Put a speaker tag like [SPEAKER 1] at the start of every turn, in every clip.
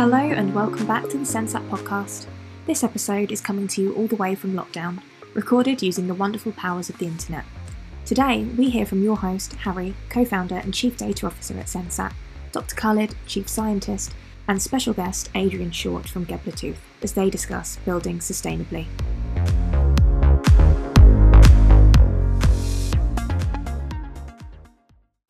[SPEAKER 1] Hello, and welcome back to the Sensat podcast. This episode is coming to you all the way from lockdown, recorded using the wonderful powers of the internet. Today, we hear from your host, Harry, co founder and chief data officer at Sensat, Dr. Khalid, chief scientist, and special guest Adrian Short from Gebler Tooth as they discuss building sustainably.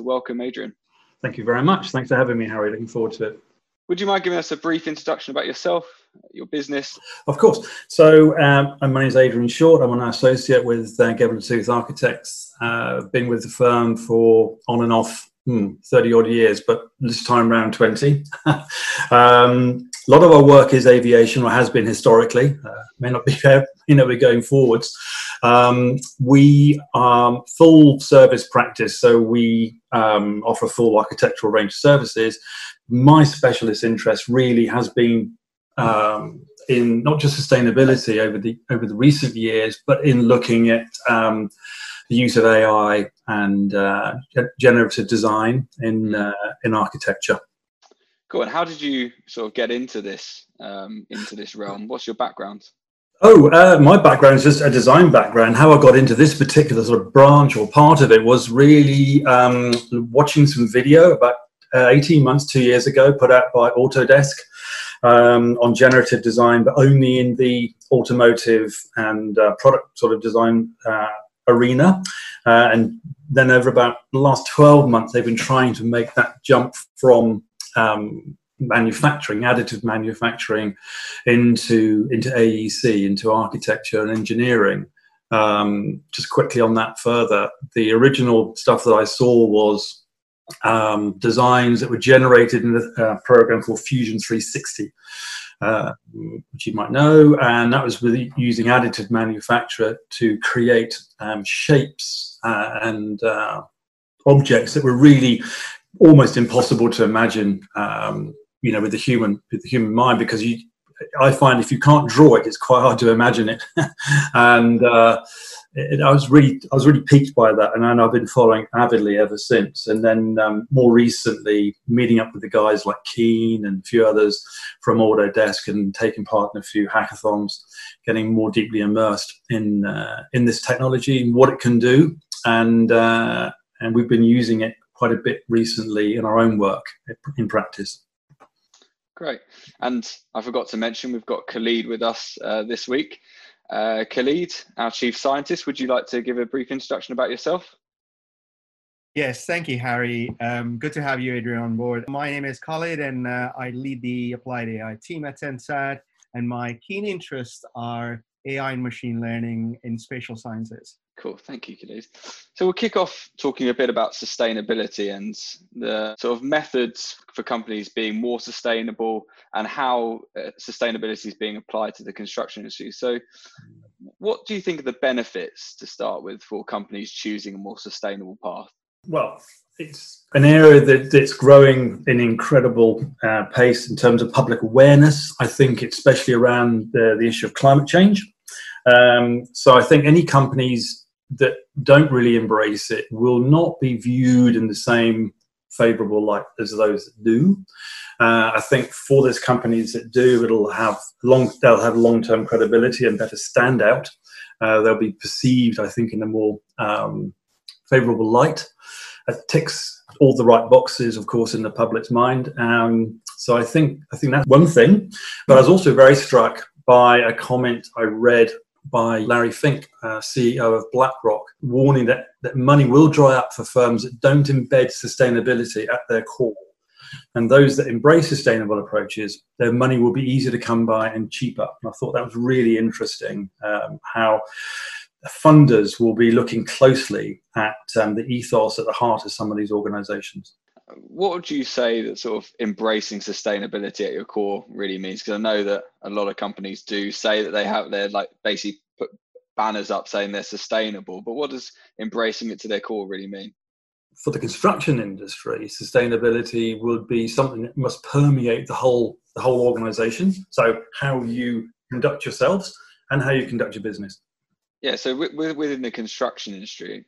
[SPEAKER 2] Welcome, Adrian.
[SPEAKER 3] Thank you very much. Thanks for having me, Harry. Looking forward to it.
[SPEAKER 2] Would you mind giving us a brief introduction about yourself, your business?
[SPEAKER 3] Of course. So, um, my name is Adrian Short. I'm an associate with uh, Gebler Tooth Architects. Uh, been with the firm for on and off hmm, 30 odd years, but this time around 20. um, a lot of our work is aviation, or has been historically. Uh, may not be there, you know, we're going forwards. Um, we are full service practice, so we um, offer a full architectural range of services. My specialist interest really has been um, in not just sustainability over the over the recent years, but in looking at um, the use of AI and uh, generative design in uh, in architecture.
[SPEAKER 2] Cool. And how did you sort of get into this um, into this realm? What's your background?
[SPEAKER 3] Oh, uh, my background is just a design background. How I got into this particular sort of branch or part of it was really um, watching some video about uh, 18 months, two years ago, put out by Autodesk um, on generative design, but only in the automotive and uh, product sort of design uh, arena. Uh, and then over about the last 12 months, they've been trying to make that jump from um, manufacturing, additive manufacturing, into into AEC, into architecture and engineering. Um, just quickly on that further, the original stuff that I saw was um, designs that were generated in a uh, program called Fusion 360, uh, which you might know, and that was using additive manufacture to create um, shapes uh, and uh, objects that were really almost impossible to imagine um, you know with the human with the human mind because you I find if you can't draw it, it's quite hard to imagine it. and uh, it, I was really, I was really piqued by that, and I've been following avidly ever since. And then um, more recently, meeting up with the guys like Keen and a few others from Autodesk, and taking part in a few hackathons, getting more deeply immersed in uh, in this technology and what it can do. And uh, and we've been using it quite a bit recently in our own work in practice.
[SPEAKER 2] Great. And I forgot to mention, we've got Khalid with us uh, this week. Uh, Khalid, our chief scientist, would you like to give a brief introduction about yourself?
[SPEAKER 4] Yes, thank you, Harry. Um, good to have you, Adrian, on board. My name is Khalid, and uh, I lead the applied AI team at Sensat. And my keen interests are AI and machine learning in spatial sciences.
[SPEAKER 2] Cool, thank you, Khalid. So we'll kick off talking a bit about sustainability and the sort of methods for companies being more sustainable and how uh, sustainability is being applied to the construction industry. So, what do you think are the benefits to start with for companies choosing a more sustainable path?
[SPEAKER 3] Well, it's an area that, that's growing in incredible uh, pace in terms of public awareness. I think, especially around the, the issue of climate change. Um, so I think any companies that don't really embrace it will not be viewed in the same favorable light as those that do. Uh, I think for those companies that do, it'll have long they'll have long term credibility and better stand out. Uh, they'll be perceived, I think, in a more um, favorable light. It ticks all the right boxes, of course, in the public's mind. Um, so I think I think that's one thing. But I was also very struck by a comment I read by Larry Fink, uh, CEO of BlackRock, warning that, that money will dry up for firms that don't embed sustainability at their core. And those that embrace sustainable approaches, their money will be easier to come by and cheaper. And I thought that was really interesting um, how funders will be looking closely at um, the ethos at the heart of some of these organizations
[SPEAKER 2] what would you say that sort of embracing sustainability at your core really means? Because I know that a lot of companies do say that they have their like basically put banners up saying they're sustainable, but what does embracing it to their core really mean?
[SPEAKER 3] For the construction industry, sustainability would be something that must permeate the whole the whole organization. So how you conduct yourselves and how you conduct your business.
[SPEAKER 2] Yeah, so within the construction industry,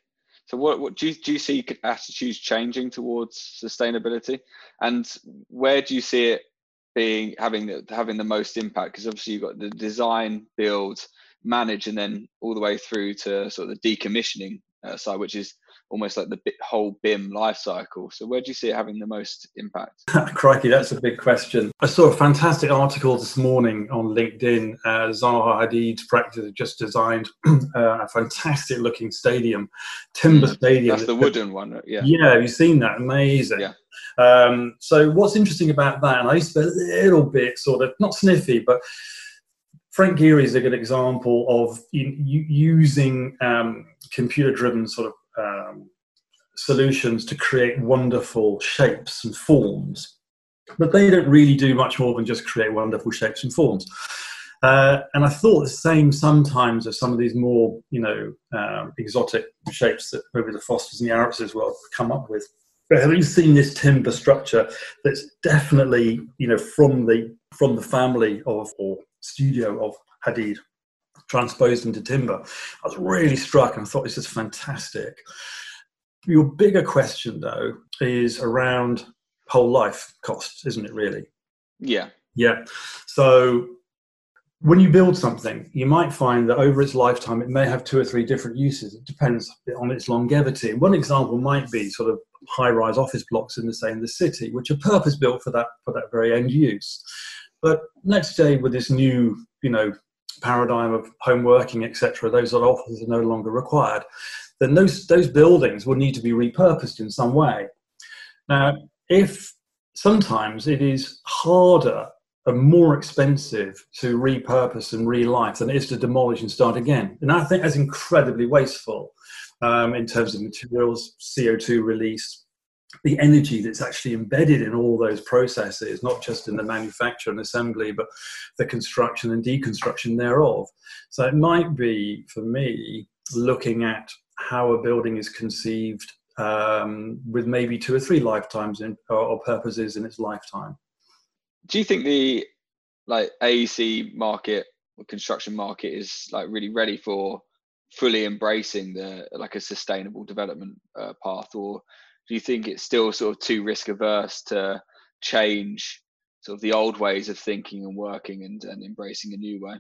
[SPEAKER 2] so what, what do, you, do you see attitudes changing towards sustainability? And where do you see it being having the, having the most impact? Because obviously you've got the design, build, manage, and then all the way through to sort of the decommissioning uh, side, which is almost like the whole BIM life cycle. So where do you see it having the most impact?
[SPEAKER 3] Crikey, that's a big question. I saw a fantastic article this morning on LinkedIn. Uh, Zaha Hadid's practice just designed uh, a fantastic looking stadium, timber mm, stadium.
[SPEAKER 2] That's the wooden one, yeah.
[SPEAKER 3] Yeah, have you seen that? Amazing.
[SPEAKER 2] Yeah.
[SPEAKER 3] Um, so what's interesting about that, and I used to be a little bit sort of not sniffy, but Frank Gehry is a good example of using um, computer-driven sort of um, solutions to create wonderful shapes and forms, but they don't really do much more than just create wonderful shapes and forms. Uh, and I thought the same sometimes of some of these more, you know, um, exotic shapes that maybe the Fosters and the Arup's as well come up with. But having seen this timber structure, that's definitely, you know, from the from the family of or studio of Hadid, transposed into timber. I was really struck and I thought this is fantastic. Your bigger question, though, is around whole life costs, isn't it, really?
[SPEAKER 2] Yeah.
[SPEAKER 3] Yeah. So when you build something, you might find that over its lifetime, it may have two or three different uses. It depends on its longevity. One example might be sort of high-rise office blocks in the same the city, which are purpose-built for that for that very end use. But let's say with this new, you know, paradigm of home working, etc., those offices are no longer required then those, those buildings will need to be repurposed in some way. Now, if sometimes it is harder and more expensive to repurpose and relight than it is to demolish and start again. And I think that's incredibly wasteful um, in terms of materials, CO2 release, the energy that's actually embedded in all those processes, not just in the manufacture and assembly, but the construction and deconstruction thereof. So it might be, for me, looking at how a building is conceived um, with maybe two or three lifetimes in, or, or, purposes in its lifetime.
[SPEAKER 2] Do you think the like AEC market or construction market is like really ready for fully embracing the like a sustainable development uh, path, or do you think it's still sort of too risk averse to change sort of the old ways of thinking and working and, and embracing a new way?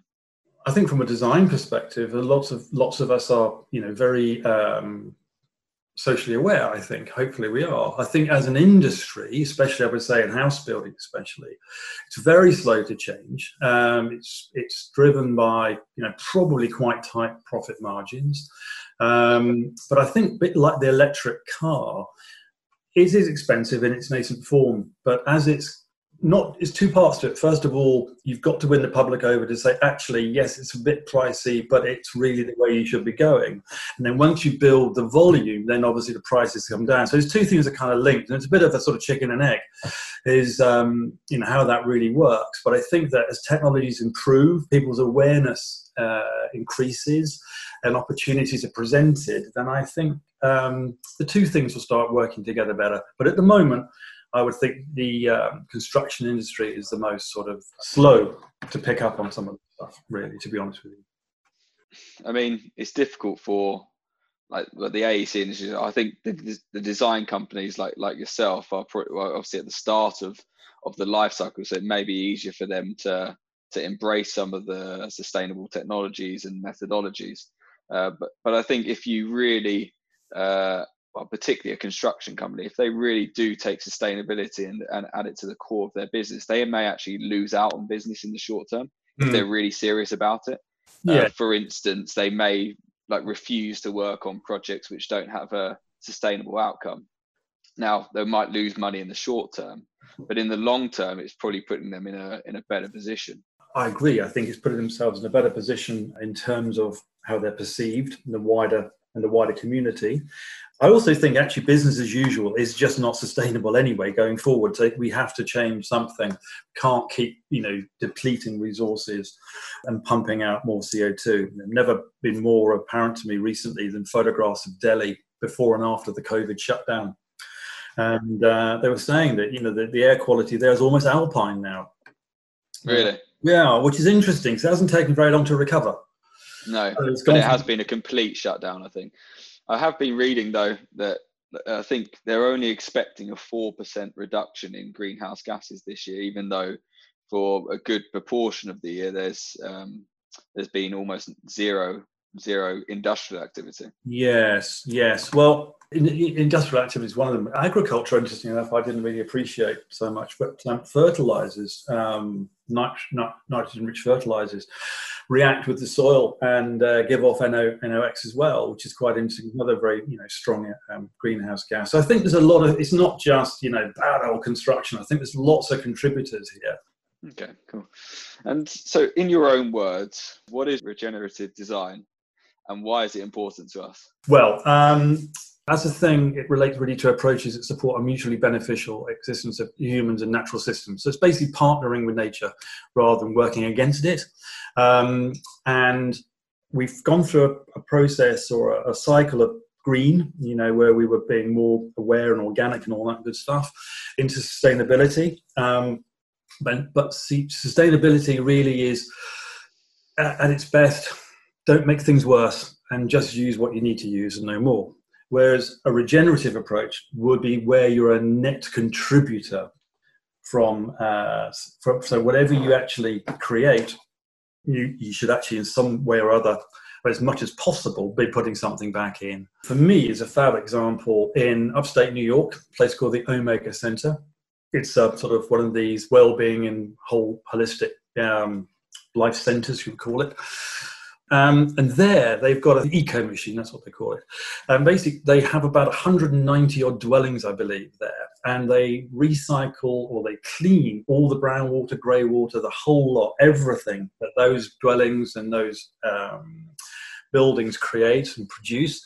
[SPEAKER 3] I think from a design perspective, lots of lots of us are, you know, very um, socially aware. I think hopefully we are. I think as an industry, especially I would say in house building, especially, it's very slow to change. Um, it's it's driven by you know probably quite tight profit margins, um, but I think bit like the electric car, it is expensive in its nascent form. But as it's not it's two parts to it. First of all you've got to win the public over to say actually yes it's a bit pricey but it's really the way you should be going. And then once you build the volume then obviously the prices come down. So there's two things that kind of linked and it's a bit of a sort of chicken and egg is um, you know how that really works. But i think that as technologies improve people's awareness uh, increases and opportunities are presented then i think um, the two things will start working together better but at the moment I would think the um, construction industry is the most sort of slow to pick up on some of the stuff, really, to be honest with you.
[SPEAKER 2] I mean, it's difficult for like the AEC industry. I think the, the design companies like like yourself are well, obviously at the start of of the life cycle, so it may be easier for them to to embrace some of the sustainable technologies and methodologies. Uh, but but I think if you really uh, well, particularly a construction company, if they really do take sustainability and, and add it to the core of their business, they may actually lose out on business in the short term mm. if hmm. they're really serious about it. Uh, yeah. Uh, for instance, they may like refuse to work on projects which don't have a sustainable outcome. Now they might lose money in the short term, but in the long term, it's probably putting them in a in a better position.
[SPEAKER 3] I agree. I think it's putting themselves in a better position in terms of how they're perceived in the wider and the wider community. I also think actually business as usual is just not sustainable anyway going forward. So we have to change something. Can't keep you know depleting resources and pumping out more CO2. never been more apparent to me recently than photographs of Delhi before and after the COVID shutdown. And uh, they were saying that you know the, the air quality there is almost alpine now.
[SPEAKER 2] Really?
[SPEAKER 3] Yeah, which is interesting. So it hasn't taken very long to recover.
[SPEAKER 2] No, so but it has been a complete shutdown. I think. I have been reading though that I think they're only expecting a four percent reduction in greenhouse gases this year, even though for a good proportion of the year, there's um, there's been almost zero zero industrial activity.
[SPEAKER 3] Yes, yes. Well, in, in industrial activity is one of them. Agriculture, interesting enough, I didn't really appreciate so much, but plant fertilizers, um, nit- nit- nitrogen-rich fertilizers, react with the soil and uh, give off NO, NOx as well, which is quite interesting. Another very you know strong um, greenhouse gas. So I think there's a lot of. It's not just you know bad old construction. I think there's lots of contributors here.
[SPEAKER 2] Okay, cool. And so, in your own words, what is regenerative design, and why is it important to us?
[SPEAKER 3] Well, um, as a thing, it relates really to approaches that support a mutually beneficial existence of humans and natural systems. So it's basically partnering with nature rather than working against it. Um, and we've gone through a, a process or a, a, cycle of green, you know, where we were being more aware and organic and all that good stuff, into sustainability. Um, but, but see, sustainability really is, at its best, don't make things worse and just use what you need to use and no more. Whereas a regenerative approach would be where you're a net contributor from, uh, from so whatever you actually create, you, you should actually in some way or other as much as possible be putting something back in. For me, is a fab example in upstate New York, a place called the Omega Center. It's a, sort of one of these well-being and whole holistic um, life centers, you would call it. Um, and there they've got an eco machine, that's what they call it. And basically, they have about 190 odd dwellings, I believe, there. And they recycle or they clean all the brown water, grey water, the whole lot, everything that those dwellings and those um, buildings create and produce.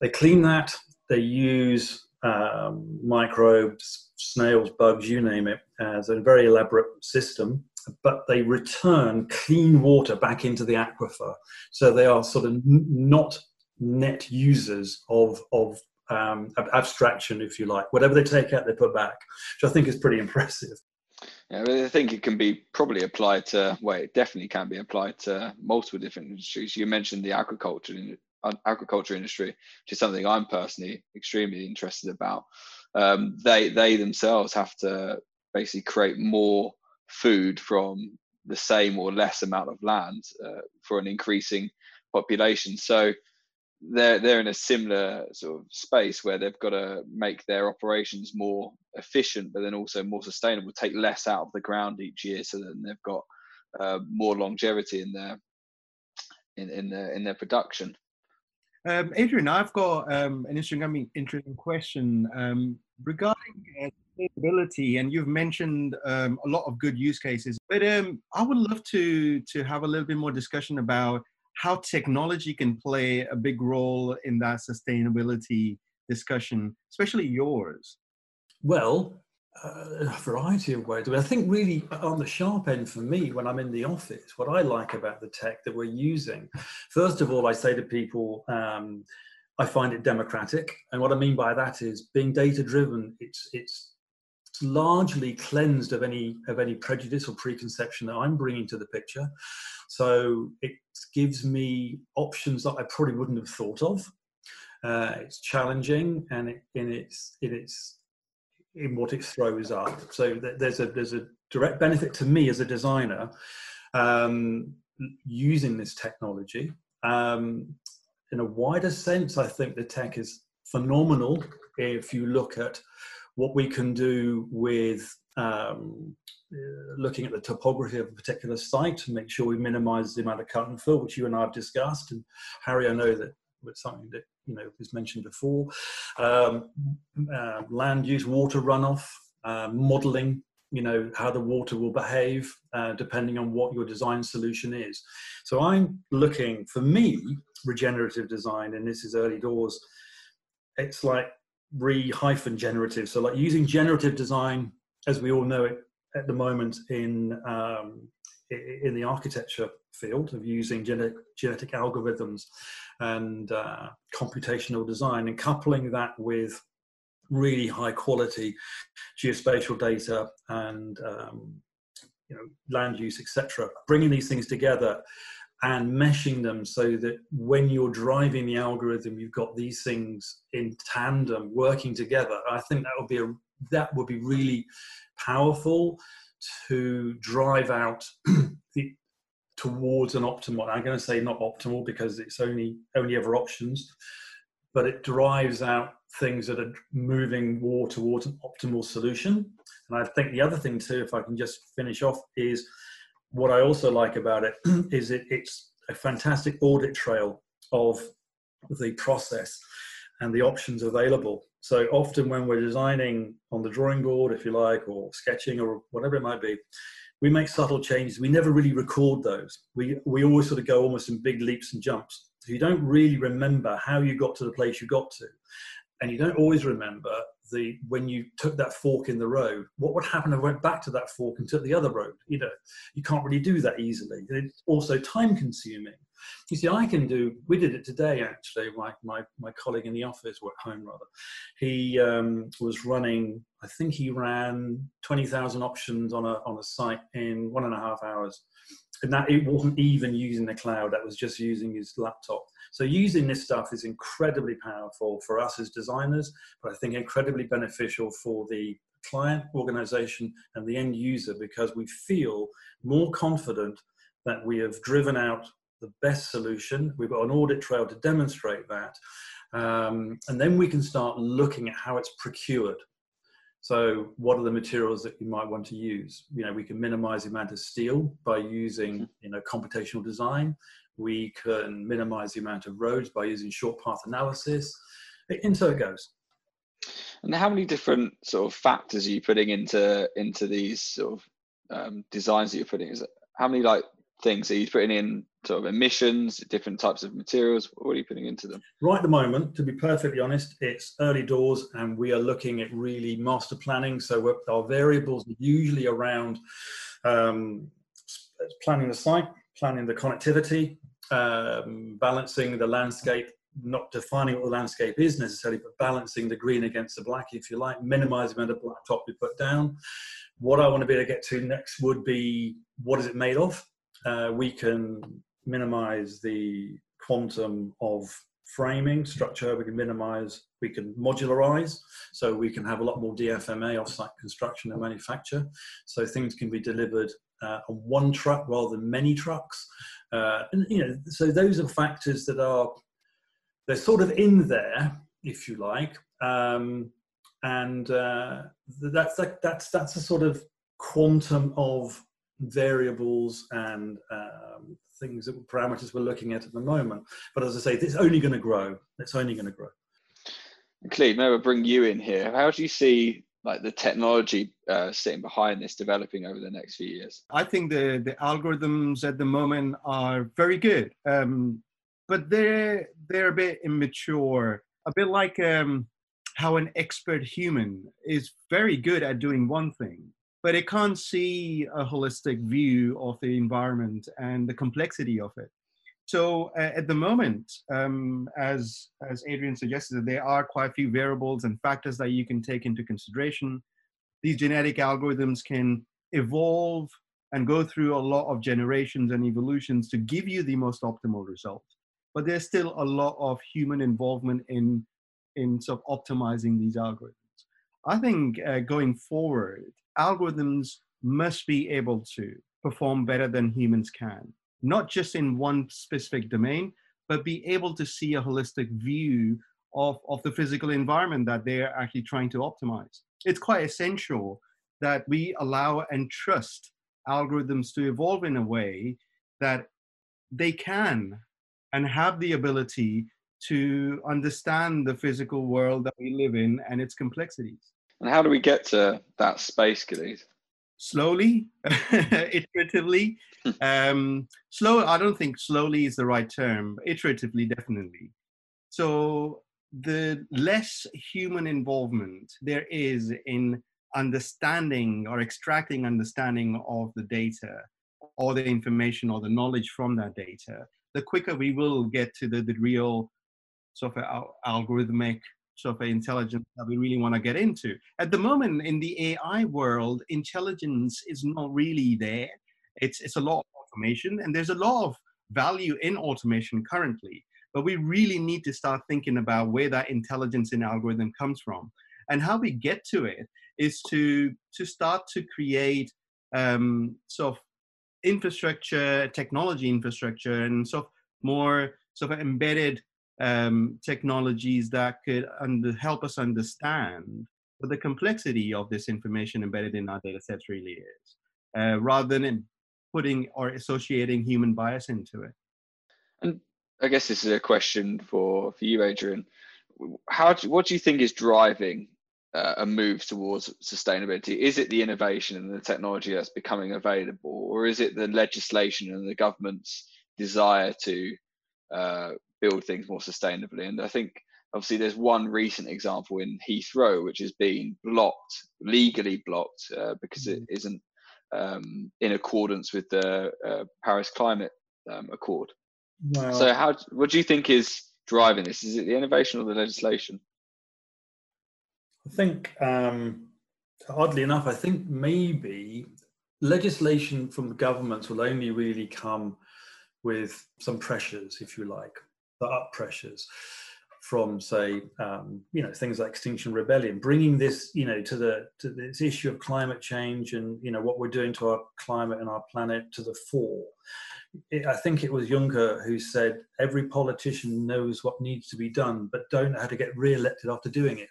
[SPEAKER 3] They clean that, they use um, microbes, snails, bugs, you name it, as a very elaborate system but they return clean water back into the aquifer. So they are sort of n- not net users of, of um, abstraction, if you like. Whatever they take out, they put back, which I think is pretty impressive.
[SPEAKER 2] Yeah, I think it can be probably applied to, well, it definitely can be applied to multiple different industries. You mentioned the agriculture uh, agriculture industry, which is something I'm personally extremely interested about. Um, they they themselves have to basically create more food from the same or less amount of land uh, for an increasing population. So they're they're in a similar sort of space where they've got to make their operations more efficient, but then also more sustainable. Take less out of the ground each year, so that they've got uh, more longevity in their in in their in their production.
[SPEAKER 4] Um, Adrian, I've got um, an interesting, I mean, interesting question um, regarding uh, sustainability, and you've mentioned um, a lot of good use cases. But um, I would love to to have a little bit more discussion about how technology can play a big role in that sustainability discussion, especially yours.
[SPEAKER 3] Well, uh, a variety of ways. I think really on the sharp end for me, when I'm in the office, what I like about the tech that we're using, first of all, I say to people, um, I find it democratic, and what I mean by that is being data driven. It's it's it's largely cleansed of any of any prejudice or preconception that I'm bringing to the picture. So it gives me options that I probably wouldn't have thought of. Uh, it's challenging and it, in its in its in what it throws up. So there's a there's a direct benefit to me as a designer um, using this technology. Um, in a wider sense, I think the tech is phenomenal if you look at what we can do with um, looking at the topography of a particular site to make sure we minimize the amount of cut and fill, which you and I have discussed. And Harry, I know that was something that you know was mentioned before. Um, uh, land use, water runoff, uh, modeling. You know how the water will behave uh, depending on what your design solution is. So I'm looking for me regenerative design, and this is early doors. It's like re hyphen generative. So like using generative design as we all know it at the moment in um, in the architecture field of using genetic, genetic algorithms and uh, computational design and coupling that with really high quality geospatial data and um, you know land use etc bringing these things together and meshing them so that when you're driving the algorithm you've got these things in tandem working together i think that would be a that would be really powerful to drive out the, towards an optimal. I'm going to say not optimal because it's only only ever options, but it drives out things that are moving more towards an optimal solution. And I think the other thing too, if I can just finish off, is what I also like about it is it, it's a fantastic audit trail of the process and the options available. So often when we're designing on the drawing board, if you like, or sketching or whatever it might be, we make subtle changes. We never really record those. We, we always sort of go almost in big leaps and jumps. So you don't really remember how you got to the place you got to. And you don't always remember the when you took that fork in the road, what would happen if I went back to that fork and took the other road? You know, you can't really do that easily. It's also time consuming. You see, I can do. We did it today actually. My my my colleague in the office, or at home rather, he um, was running. I think he ran twenty thousand options on a on a site in one and a half hours, and that it wasn't even using the cloud. That was just using his laptop. So using this stuff is incredibly powerful for us as designers, but I think incredibly beneficial for the client, organization, and the end user because we feel more confident that we have driven out the best solution. We've got an audit trail to demonstrate that. Um, and then we can start looking at how it's procured. So, what are the materials that you might want to use? You know, we can minimize the amount of steel by using, you know, computational design. We can minimize the amount of roads by using short path analysis. And so it goes.
[SPEAKER 2] And how many different sort of factors are you putting into into these sort of um, designs that you're putting? Is it how many like things are you putting in? Sort of emissions, different types of materials. What are you putting into them?
[SPEAKER 3] Right at the moment, to be perfectly honest, it's early doors, and we are looking at really master planning. So our variables are usually around um, planning the site, planning the connectivity, um, balancing the landscape, not defining what the landscape is necessarily, but balancing the green against the black, if you like, minimizing the amount of black top we put down. What I want to be able to get to next would be what is it made of? Uh, we can minimize the quantum of framing structure, we can minimize, we can modularize, so we can have a lot more DFMA off-site construction and manufacture. So things can be delivered uh, on one truck rather than many trucks. Uh, and, you know, so those are factors that are they're sort of in there, if you like, um, and uh, that's like, that's that's a sort of quantum of variables and um, things that parameters we're looking at at the moment. But as I say, it's only going to grow. It's only going to grow.
[SPEAKER 2] Cleve, maybe I'll bring you in here. How do you see like the technology uh, sitting behind this developing over the next few years?
[SPEAKER 4] I think the the algorithms at the moment are very good, um, but they're they're a bit immature, a bit like um, how an expert human is very good at doing one thing, but it can't see a holistic view of the environment and the complexity of it. So uh, at the moment, um, as as Adrian suggested, there are quite a few variables and factors that you can take into consideration. These genetic algorithms can evolve and go through a lot of generations and evolutions to give you the most optimal result. But there's still a lot of human involvement in in sort of optimizing these algorithms. I think uh, going forward, algorithms must be able to perform better than humans can not just in one specific domain, but be able to see a holistic view of, of the physical environment that they're actually trying to optimize. It's quite essential that we allow and trust algorithms to evolve in a way that they can and have the ability to understand the physical world that we live in and its complexities.
[SPEAKER 2] And how do we get to that space, Khalid?
[SPEAKER 4] slowly, iteratively. Hmm. um, slow, I don't think slowly is the right term. Iteratively, definitely. So the less human involvement there is in understanding or extracting understanding of the data or the information or the knowledge from that data, the quicker we will get to the, the real sort of algorithmic of intelligence that we really want to get into. At the moment, in the AI world, intelligence is not really there. It's, it's a lot of automation, and there's a lot of value in automation currently. But we really need to start thinking about where that intelligence in algorithm comes from. And how we get to it is to, to start to create um, sort of infrastructure, technology infrastructure, and sort of more sort of embedded um, technologies that could under, help us understand what the complexity of this information embedded in our data sets really is, uh, rather than putting or associating human bias into it.
[SPEAKER 2] And I guess this is a question for, for you, Adrian. How do, what do you think is driving uh, a move towards sustainability? Is it the innovation and the technology that's becoming available, or is it the legislation and the government's desire to uh, build things more sustainably? And I think obviously there's one recent example in Heathrow which has been blocked, legally blocked, uh, because it mm-hmm. isn't um, in accordance with the uh, Paris Climate um, Accord. Wow. So, how what do you think is driving this? Is it the innovation or the legislation?
[SPEAKER 3] I think, um, oddly enough, I think maybe legislation from governments will only really come with some pressures, if you like, the up pressures from, say, um, you know, things like Extinction Rebellion, bringing this, you know, to the to this issue of climate change and you know what we're doing to our climate and our planet to the fore. It, I think it was Juncker who said every politician knows what needs to be done, but don't know how to get re-elected after doing it.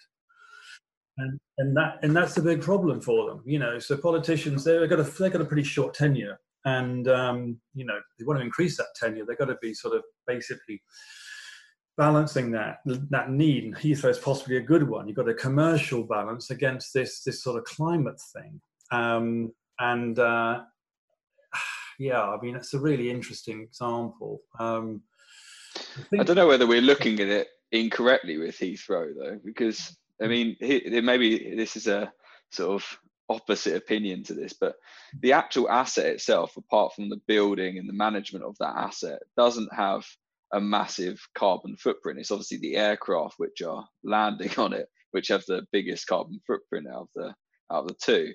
[SPEAKER 3] And and that and that's the big problem for them you know. So politicians they've got a they've got a pretty short tenure and um, you know they want to increase that tenure they've got to be sort of basically balancing that that need. And Heathrow is possibly a good one. You've got a commercial balance against this this sort of climate thing. Um, and uh, yeah I mean it's a really interesting example. Um,
[SPEAKER 2] I, I don't know whether we're looking at it incorrectly with Heathrow though because I mean, maybe this is a sort of opposite opinion to this, but the actual asset itself, apart from the building and the management of that asset, doesn't have a massive carbon footprint. It's obviously the aircraft which are landing on it, which have the biggest carbon footprint out of the out of the two.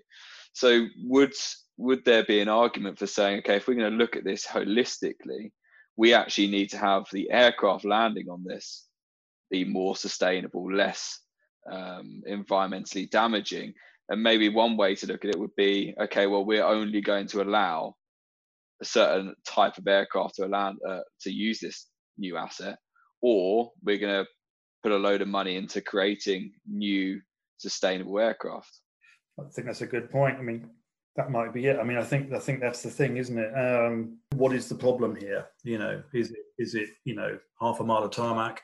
[SPEAKER 2] So would would there be an argument for saying, okay, if we're going to look at this holistically, we actually need to have the aircraft landing on this be more sustainable, less um, environmentally damaging. And maybe one way to look at it would be, okay, well, we're only going to allow a certain type of aircraft to allow uh, to use this new asset, or we're going to put a load of money into creating new sustainable aircraft.
[SPEAKER 3] I think that's a good point. I mean, that might be it. I mean, I think I think that's the thing, isn't it? Um, what is the problem here? You know, is it is it you know half a mile of tarmac,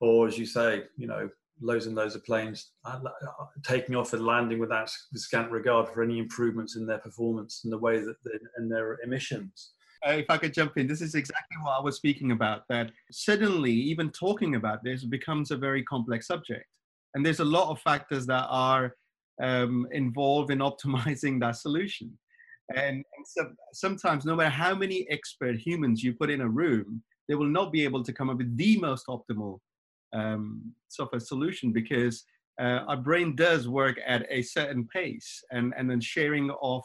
[SPEAKER 3] or as you say, you know, loads and loads of planes uh, uh, taking off and landing without scant regard for any improvements in their performance and the way that they, and their emissions.
[SPEAKER 4] Uh, if I could jump in, this is exactly what I was speaking about. That suddenly, even talking about this becomes a very complex subject, and there's a lot of factors that are um, involved in optimizing that solution. And, and so, sometimes, no matter how many expert humans you put in a room, they will not be able to come up with the most optimal um, a solution because uh, our brain does work at a certain pace and, and then sharing of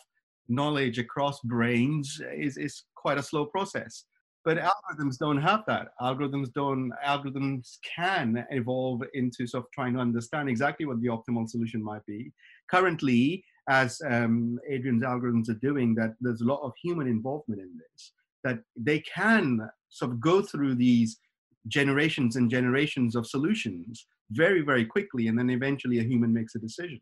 [SPEAKER 4] knowledge across brains is, is quite a slow process. But algorithms don't have that. Algorithms don't algorithms can evolve into sort of trying to understand exactly what the optimal solution might be. Currently as um, adrian's algorithms are doing that there's a lot of human involvement in this that they can sort of go through these generations and generations of solutions very, very quickly, and then eventually a human makes a decision.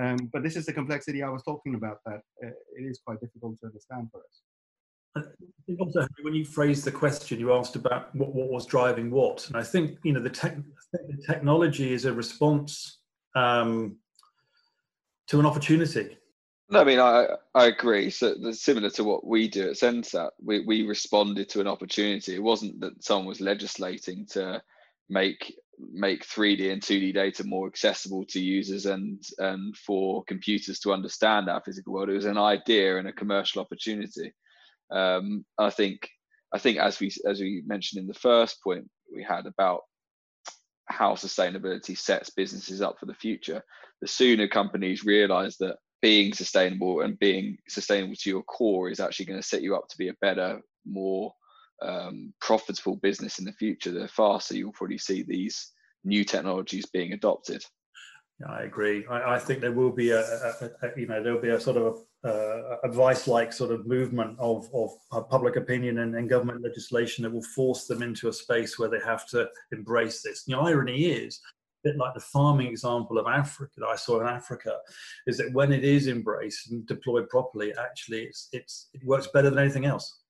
[SPEAKER 4] Um, but this is the complexity I was talking about that uh, it is quite difficult to understand for us.
[SPEAKER 3] Also, when you phrased the question, you asked about what, what was driving what, and I think you know the, tech, the technology is a response um, to an opportunity.
[SPEAKER 2] No, I mean I I agree. So similar to what we do at Sensat, we we responded to an opportunity. It wasn't that someone was legislating to make make 3D and 2D data more accessible to users and and for computers to understand our physical world. It was an idea and a commercial opportunity. Um, I think I think as we as we mentioned in the first point we had about how sustainability sets businesses up for the future, the sooner companies realize that being sustainable and being sustainable to your core is actually going to set you up to be a better, more um, profitable business in the future, the faster you'll probably see these new technologies being adopted.
[SPEAKER 3] I agree. I, I think there will be a, a, a, you know, there'll be a sort of uh, advice-like sort of movement of, of public opinion and, and, government legislation that will force them into a space where they have to embrace this. The irony is, bit like the farming example of Africa that I saw in Africa, is that when it is embraced and deployed properly, actually it's, it's it works better than anything else.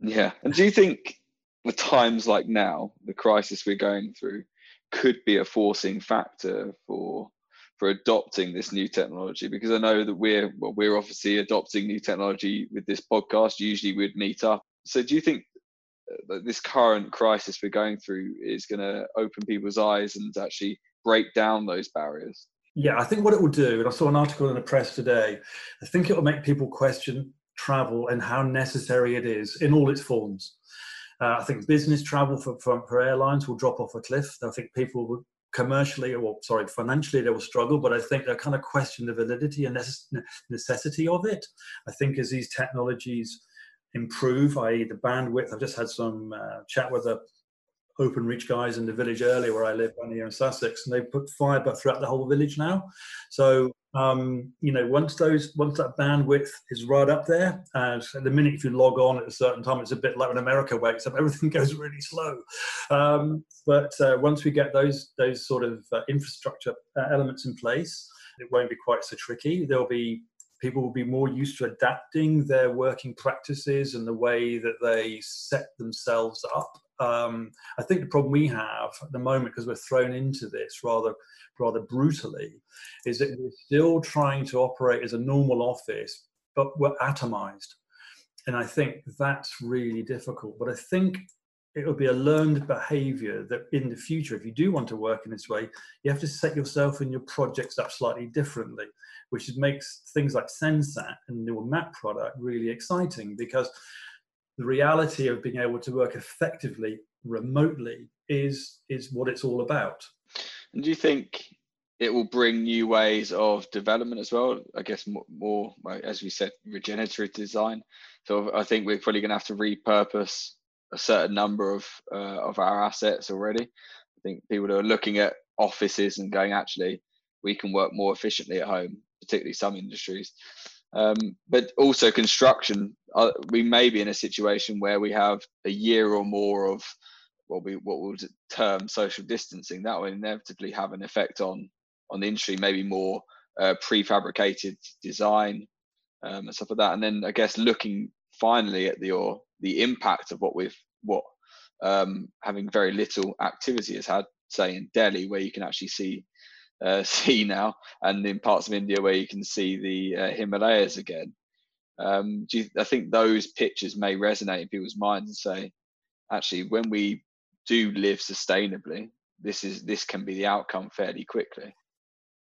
[SPEAKER 2] Yeah, and do you think the times like now, the crisis we're going through, could be a forcing factor for for adopting this new technology because I know that we're well, we're obviously adopting new technology with this podcast. Usually we'd meet up. So do you think uh, that this current crisis we're going through is going to open people's eyes and actually break down those barriers?
[SPEAKER 3] Yeah, I think what it will do, and I saw an article in the press today, I think it will make people question travel and how necessary it is in all its forms. Uh, I think business travel for, for, for, airlines will drop off a cliff. I think people will commercially or sorry financially they will struggle but i think they'll kind of question the validity and necessity of it i think as these technologies improve i.e the bandwidth i've just had some uh, chat with the openreach guys in the village earlier where i live down here in sussex and they've put fiber throughout the whole village now so um, you know, once those once that bandwidth is right up there, so the minute if you log on at a certain time, it's a bit like when America wakes up, everything goes really slow. Um, but uh, once we get those those sort of uh, infrastructure uh, elements in place, it won't be quite so tricky. There'll be people will be more used to adapting their working practices and the way that they set themselves up um, I think the problem we have at the moment, because we're thrown into this rather rather brutally, is that we're still trying to operate as a normal office, but we're atomized. And I think that's really difficult. But I think it will be a learned behavior that in the future, if you do want to work in this way, you have to set yourself and your projects up slightly differently, which makes things like Sensat and your map product really exciting because the reality of being able to work effectively remotely is is what it's all about.
[SPEAKER 2] And do you think it will bring new ways of development as well? I guess more, more as we said, regenerative design. So I think we're probably going to have to repurpose a certain number of uh, of our assets already. I think people are looking at offices and going, actually, we can work more efficiently at home, particularly some industries. Um, but also construction, uh, we may be in a situation where we have a year or more of what we what we'll term social distancing. That will inevitably have an effect on on the industry, maybe more uh, prefabricated design um, and stuff like that. And then I guess looking finally at the or the impact of what we've what um, having very little activity has had, say in Delhi, where you can actually see uh, see now, and in parts of India where you can see the uh, Himalayas again. Um, you, I think those pictures may resonate in people's minds and say, actually, when we do live sustainably, this is this can be the outcome fairly quickly.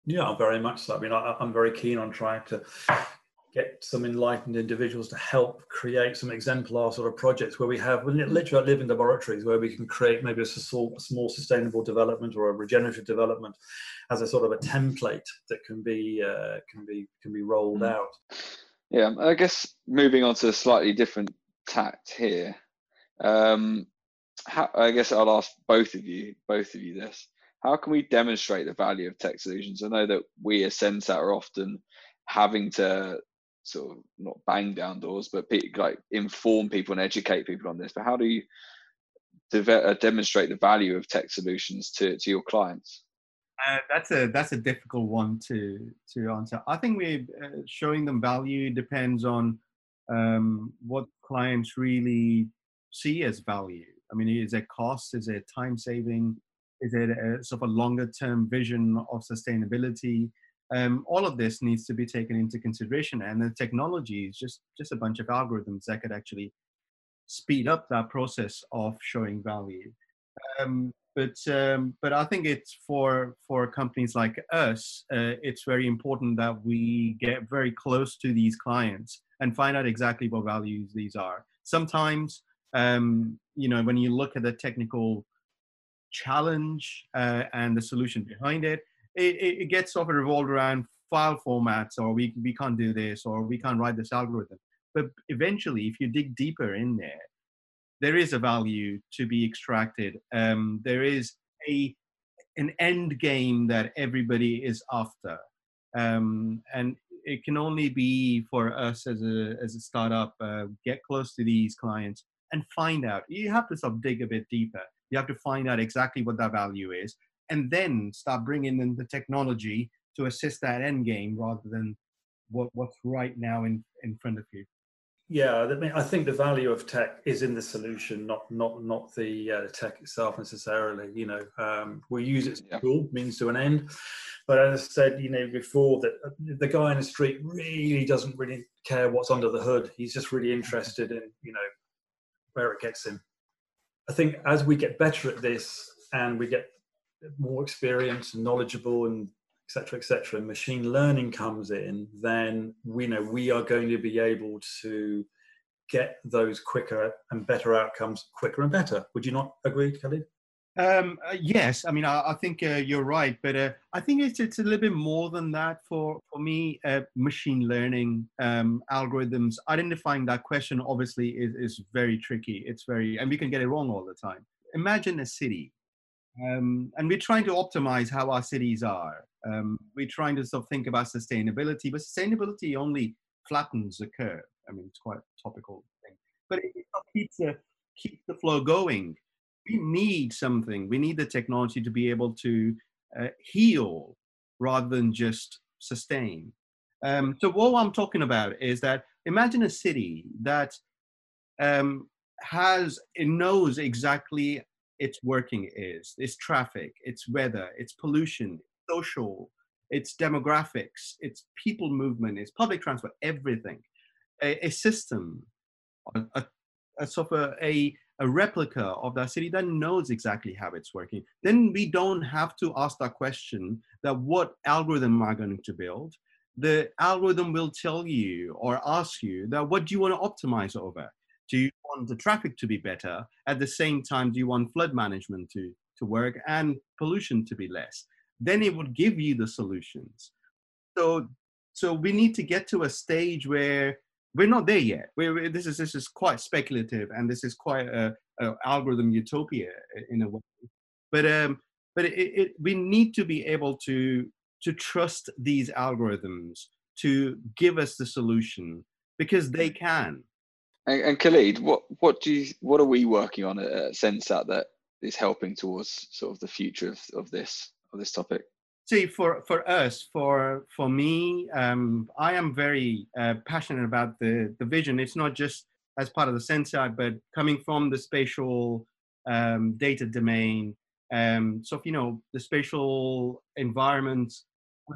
[SPEAKER 3] Yeah, very much so. I mean, I, I'm very keen on trying to get some enlightened individuals to help create some exemplar sort of projects where we have literally living laboratories where we can create maybe a small, small sustainable development or a regenerative development as a sort of a template that can be uh, can be can be rolled mm. out.
[SPEAKER 2] Yeah, I guess moving on to a slightly different tact here. Um, how, I guess I'll ask both of you, both of you this. How can we demonstrate the value of tech solutions? I know that we as Sensat are often having to sort of not bang down doors, but like inform people and educate people on this. But how do you de- uh, demonstrate the value of tech solutions to, to your clients?
[SPEAKER 4] Uh, that's a that's a difficult one to to answer. I think we uh, showing them value depends on um, what clients really see as value. I mean, is it cost? Is it time saving? Is it a sort of a longer term vision of sustainability? Um, all of this needs to be taken into consideration and the technology is just just a bunch of algorithms that could actually speed up that process of showing value um, but um, but I think it's for for companies like us, uh, it's very important that we get very close to these clients and find out exactly what values these are. Sometimes, um, you know, when you look at the technical challenge uh, and the solution behind it, it, it gets sort of revolved around file formats or we, we can't do this or we can't write this algorithm. But eventually, if you dig deeper in there, there is a value to be extracted. Um, there is a an end game that everybody is after. Um, and it can only be for us as a as a startup uh, get close to these clients and find out you have to sort of dig a bit deeper you have to find out exactly what that value is and then start bringing in the technology to assist that end game rather than what, what's right now in, in front of you
[SPEAKER 3] yeah, I mean, I think the value of tech is in the solution, not not not the uh, tech itself necessarily. You know, um, we use it as a tool, means to an end. But as I said, you know, before that, uh, the guy in the street really doesn't really care what's under the hood. He's just really interested in, you know, where it gets him. I think as we get better at this and we get more experience and knowledgeable and etc etc and machine learning comes in then we know we are going to be able to get those quicker and better outcomes quicker and better would you not agree Khalid?
[SPEAKER 4] Um, uh, yes, I mean I, I think uh, you're right, but uh, I think it's it's a little bit more than that for for me. Uh, machine learning um, algorithms identifying that question obviously is is very tricky. It's very and we can get it wrong all the time. Imagine a city, um, and we're trying to optimize how our cities are. Um, we're trying to sort of think about sustainability, but sustainability only flattens the curve. I mean, it's quite a topical thing, but it, keeps the keeps the flow going we need something. We need the technology to be able to uh, heal rather than just sustain. Um, so what I'm talking about is that imagine a city that um, has it knows exactly its working is its traffic, its weather, its pollution, social, its demographics, its people movement, its public transport, everything. A, a system, a, a, sort of a a replica of that city that knows exactly how it's working. Then we don't have to ask that question that what algorithm am I going to build? The algorithm will tell you or ask you that what do you want to optimize over? Do you want the traffic to be better? At the same time, do you want flood management to, to work and pollution to be less? Then it would give you the solutions. So, so we need to get to a stage where we're not there yet. We're, this is this is quite speculative, and this is quite a, a algorithm utopia in a way. But um, but it, it, we need to be able to to trust these algorithms to give us the solution because they can.
[SPEAKER 2] And, and Khalid, what what do you what are we working on at Sensat that is helping towards sort of the future of, of this of this topic?
[SPEAKER 4] see for for us for for me um, i am very uh, passionate about the the vision it's not just as part of the Sensat but coming from the spatial um, data domain um, so you know the spatial environment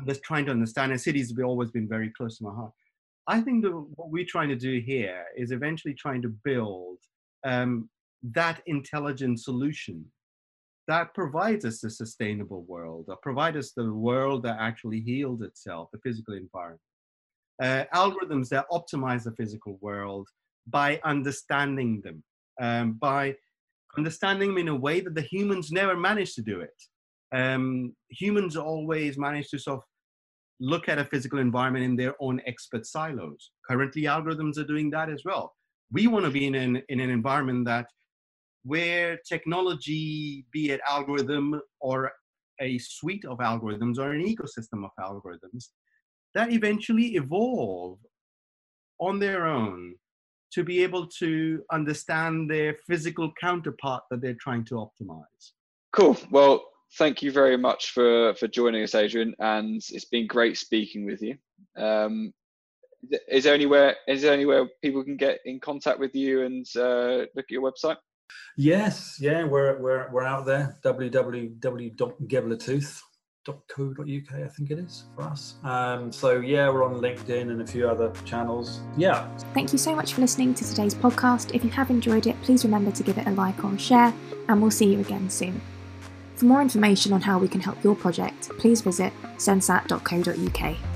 [SPEAKER 4] just trying to understand and cities have always been very close to my heart i think that what we're trying to do here is eventually trying to build um, that intelligent solution that provides us a sustainable world, or provides us the world that actually heals itself, the physical environment. Uh, algorithms that optimize the physical world by understanding them, um, by understanding them in a way that the humans never managed to do it. Um, humans always manage to sort of look at a physical environment in their own expert silos. Currently, algorithms are doing that as well. We want to be in an, in an environment that where technology, be it algorithm or a suite of algorithms or an ecosystem of algorithms, that eventually evolve on their own to be able to understand their physical counterpart that they're trying to optimize.
[SPEAKER 2] Cool. Well, thank you very much for for joining us, Adrian, and it's been great speaking with you. Um, is there anywhere is there anywhere people can get in contact with you and uh, look at your website?
[SPEAKER 3] Yes, yeah, we're we're we're out there. www.geblertooth.co.uk, I think it is for us. Um, so yeah, we're on LinkedIn and a few other channels. Yeah.
[SPEAKER 1] Thank you so much for listening to today's podcast. If you have enjoyed it, please remember to give it a like or a share, and we'll see you again soon. For more information on how we can help your project, please visit sensat.co.uk.